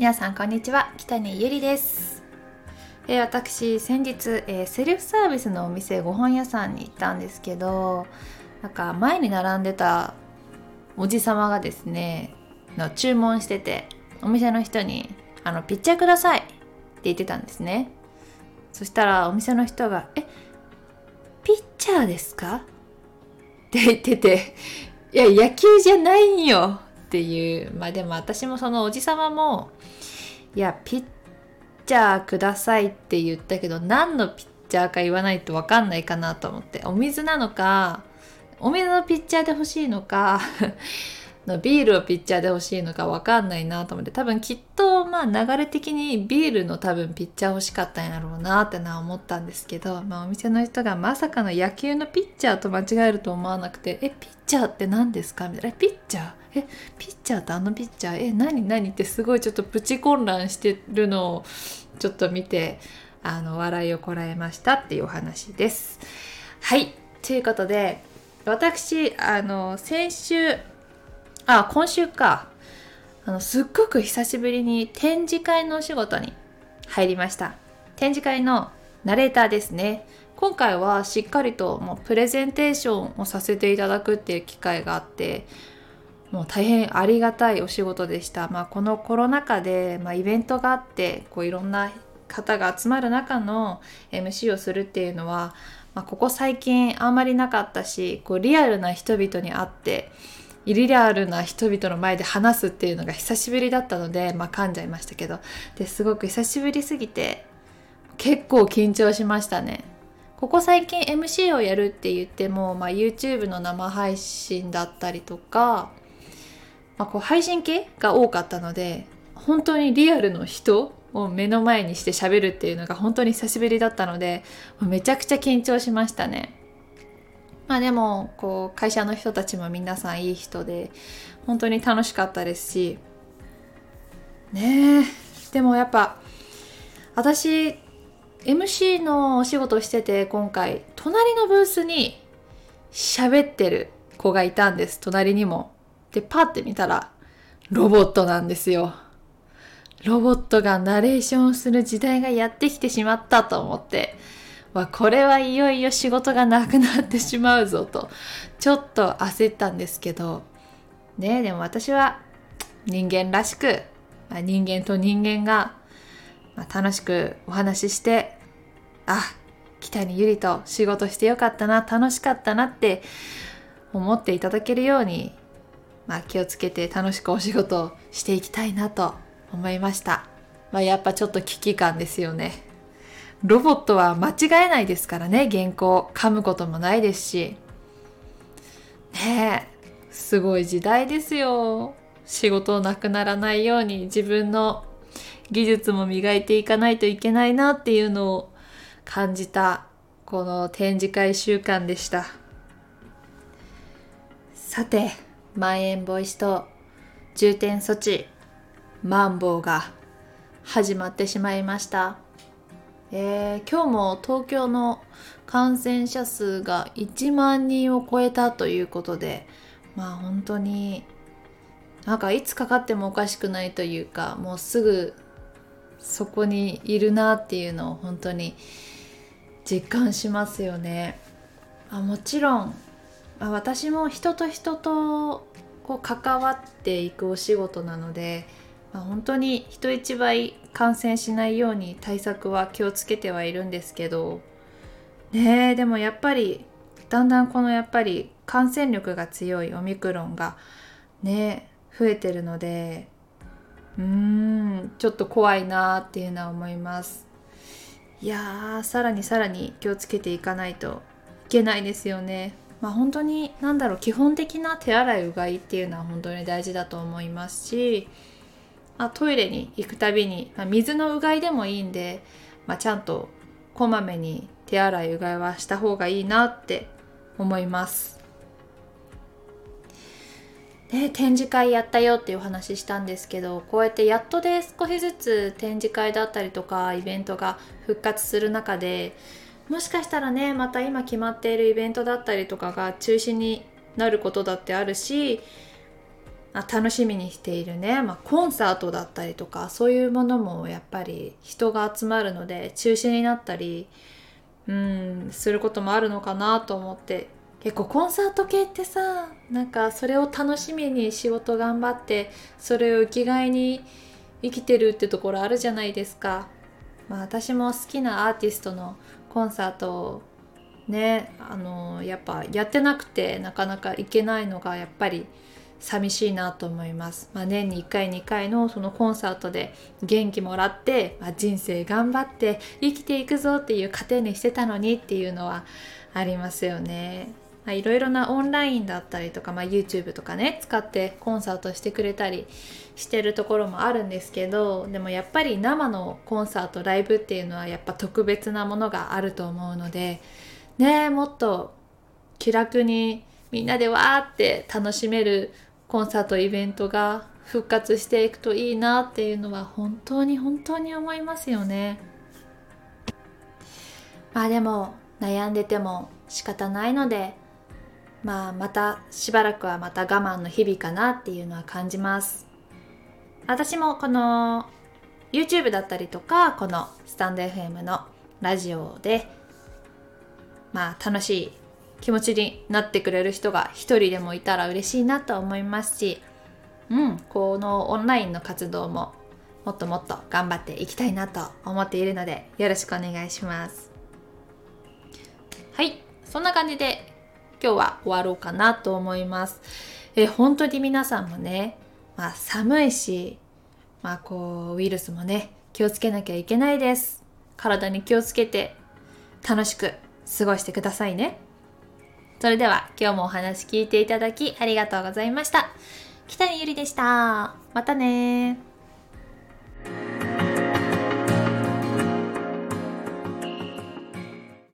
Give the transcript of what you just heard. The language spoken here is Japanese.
皆さんこんにちは。北根ゆりです、えー私先日、えーセルフサービスのお店ご本屋さんに行ったんですけどなんか前に並んでたおじさまがですねの注文しててお店の人に「あのピッチャーください」って言ってたんですね。そしたらお店の人が「えピッチャーですか?」って言ってて「いや野球じゃないんよ」っていうまあでも私もそのおじさまも「いやピッチャーください」って言ったけど何のピッチャーか言わないと分かんないかなと思ってお水なのかお水のピッチャーで欲しいのか のビールをピッチャーで欲しいのか分かんないなと思って多分きっとまあ流れ的にビールの多分ピッチャー欲しかったんやろうなってのは思ったんですけど、まあ、お店の人がまさかの野球のピッチャーと間違えると思わなくて「えピッチャーって何ですか?」みたいな「ピッチャー？えピッチャーってあのピッチャーえ何何?」ってすごいちょっとプチ混乱してるのをちょっと見てあの笑いをこらえましたっていうお話です。はいということで私あの先週あ今週かあのすっごく久しぶりに展示会のお仕事に入りました展示会のナレーターですね今回はしっかりともうプレゼンテーションをさせていただくっていう機会があってもう大変ありがたいお仕事でした、まあ、このコロナ禍で、まあ、イベントがあってこういろんな方が集まる中の MC をするっていうのは、まあ、ここ最近あんまりなかったしこうリアルな人々に会ってイリアルな人々の前で話すっていうのが久しぶりだったので、まあ、噛んじゃいましたけど。ですごく久しぶりすぎて結構緊張しましたね。ここ最近 MC をやるって言っても、まあ、YouTube の生配信だったりとか、まあ、こう配信系が多かったので本当にリアルの人を目の前にして喋るっていうのが本当に久しぶりだったのでめちゃくちゃ緊張しましたね。まあでもこう会社の人たちも皆さんいい人で本当に楽しかったですしねえ。でもやっぱ私 MC のお仕事してて今回隣のブースに喋ってる子がいたんです。隣にも。でパッて見たらロボットなんですよ。ロボットがナレーションする時代がやってきてしまったと思って。わこれはいよいよ仕事がなくなってしまうぞと。ちょっと焦ったんですけど。ねでも私は人間らしく、まあ、人間と人間が、まあ、楽しくお話ししてあ北にゆりと仕事してよかったな楽しかったなって思っていただけるように、まあ、気をつけて楽しくお仕事をしていきたいなと思いました、まあ、やっぱちょっと危機感ですよね。ロボットは間違えないですからね原稿。噛むこともないですし。ねえすごい時代ですよ。仕事をなくならないように自分の技術も磨いていかないといけないなっていうのを感じたこの展示会週間でした。さてまん延防止等重点措置マンボウが始まってしまいましたえー今日も東京の感染者数が1万人を超えたということでまあ本当になんかいつかかってもおかしくないというかもうすぐそこにいるなっていうのを本当に実感しますよね。あもちろん私も人と人とこう関わっていくお仕事なので、まあ、本当に人一倍感染しないように対策は気をつけてはいるんですけどねえでもやっぱりだんだんこのやっぱり感染力が強いオミクロンがね増えてるのでうーんちょっと怖いなっていうのは思います。いやーさらにさらに気をつけていかないといけないですよね。まあ本当に何だろう基本的な手洗いうがいっていうのは本当に大事だと思いますし、まあ、トイレに行くたびに、まあ、水のうがいでもいいんで、まあ、ちゃんとこまめに手洗いうがいはした方がいいなって思います。で展示会やったよっていうお話したんですけどこうやってやっとで少しずつ展示会だったりとかイベントが復活する中でもしかしたらねまた今決まっているイベントだったりとかが中止になることだってあるしあ楽しみにしているね、まあ、コンサートだったりとかそういうものもやっぱり人が集まるので中止になったりうんすることもあるのかなと思って結構コンサート系ってさなんかそれを楽しみに仕事頑張ってそれを生きがいに生きてるってところあるじゃないですか。まあ、私も好きなアーティストのコンサートをねあのやっぱやってなくてなかなか行けないのがやっぱり寂しいなと思います、まあ、年に1回2回のそのコンサートで元気もらって、まあ、人生頑張って生きていくぞっていう糧にしてたのにっていうのはありますよね。いろいろなオンラインだったりとか、まあ、YouTube とかね使ってコンサートしてくれたりしてるところもあるんですけどでもやっぱり生のコンサートライブっていうのはやっぱ特別なものがあると思うのでねもっと気楽にみんなでわーって楽しめるコンサートイベントが復活していくといいなっていうのは本当に本当に思いますよね。まあでも悩んでても仕方ないのでまあまたしばらくはまた我慢の日々かなっていうのは感じます。私もこの YouTube だったりとかこのスタンド FM のラジオでまあ楽しい気持ちになってくれる人が一人でもいたら嬉しいなと思いますし、うん、このオンラインの活動ももっともっと頑張っていきたいなと思っているのでよろしくお願いします。はい、そんな感じで今日は終わろうかなと思います。え本当に皆さんもね、まあ、寒いし、まあこうウイルスもね気をつけなきゃいけないです。体に気をつけて楽しく過ごしてくださいね。それでは今日もお話聞いていただきありがとうございました。北谷ゆりでした。またね